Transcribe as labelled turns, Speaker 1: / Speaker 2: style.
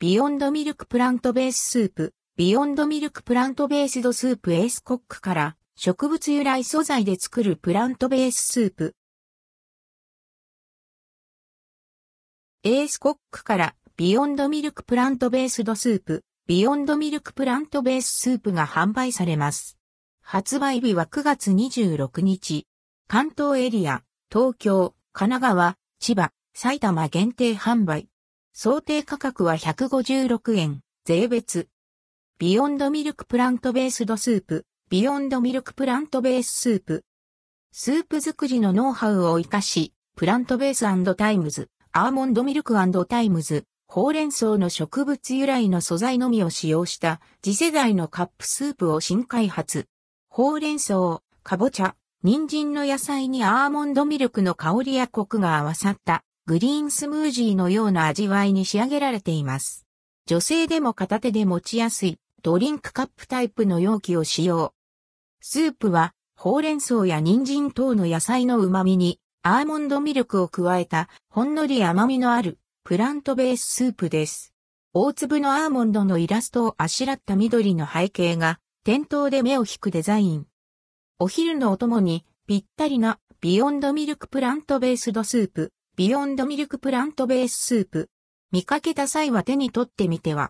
Speaker 1: Beyond Milk Plant Based Soup、Beyond Milk Plant Based Soup、エースコックから植物由来素材で作るプラントベーススープ。エースコックから Beyond Milk Plant Based Soup、Beyond Milk Plant Based Soup が販売されます。発売日は9月26日。関東エリア、東京、神奈川、千葉、埼玉限定販売。想定価格は156円、税別。 Beyond Milk Plant Based Soup、Beyond Milk Plant Based Soup。スープ作りのノウハウを活かし、プラントベース times、アーモンドミルク times、ほうれん草の植物由来の素材のみを使用した次世代のカップスープを新開発。ほうれん草、かぼちゃ、人参の野菜にアーモンドミルクの香りやコクが合わさったグリーンスムージーのような味わいに仕上げられています。女性でも片手で持ちやすいドリンクカップタイプの容器を使用。スープは、ほうれん草や人参等の野菜の旨味に、アーモンドミルクを加えた、ほんのり甘みのある、プラントベーススープです。大粒のアーモンドのイラストをあしらった緑の背景が、店頭で目を引くデザイン。お昼のお供に、ぴったりな、 Beyond Milk Plant Based Soup、ビヨンドミルクプラントベーススープ。見かけた際は手に取ってみては。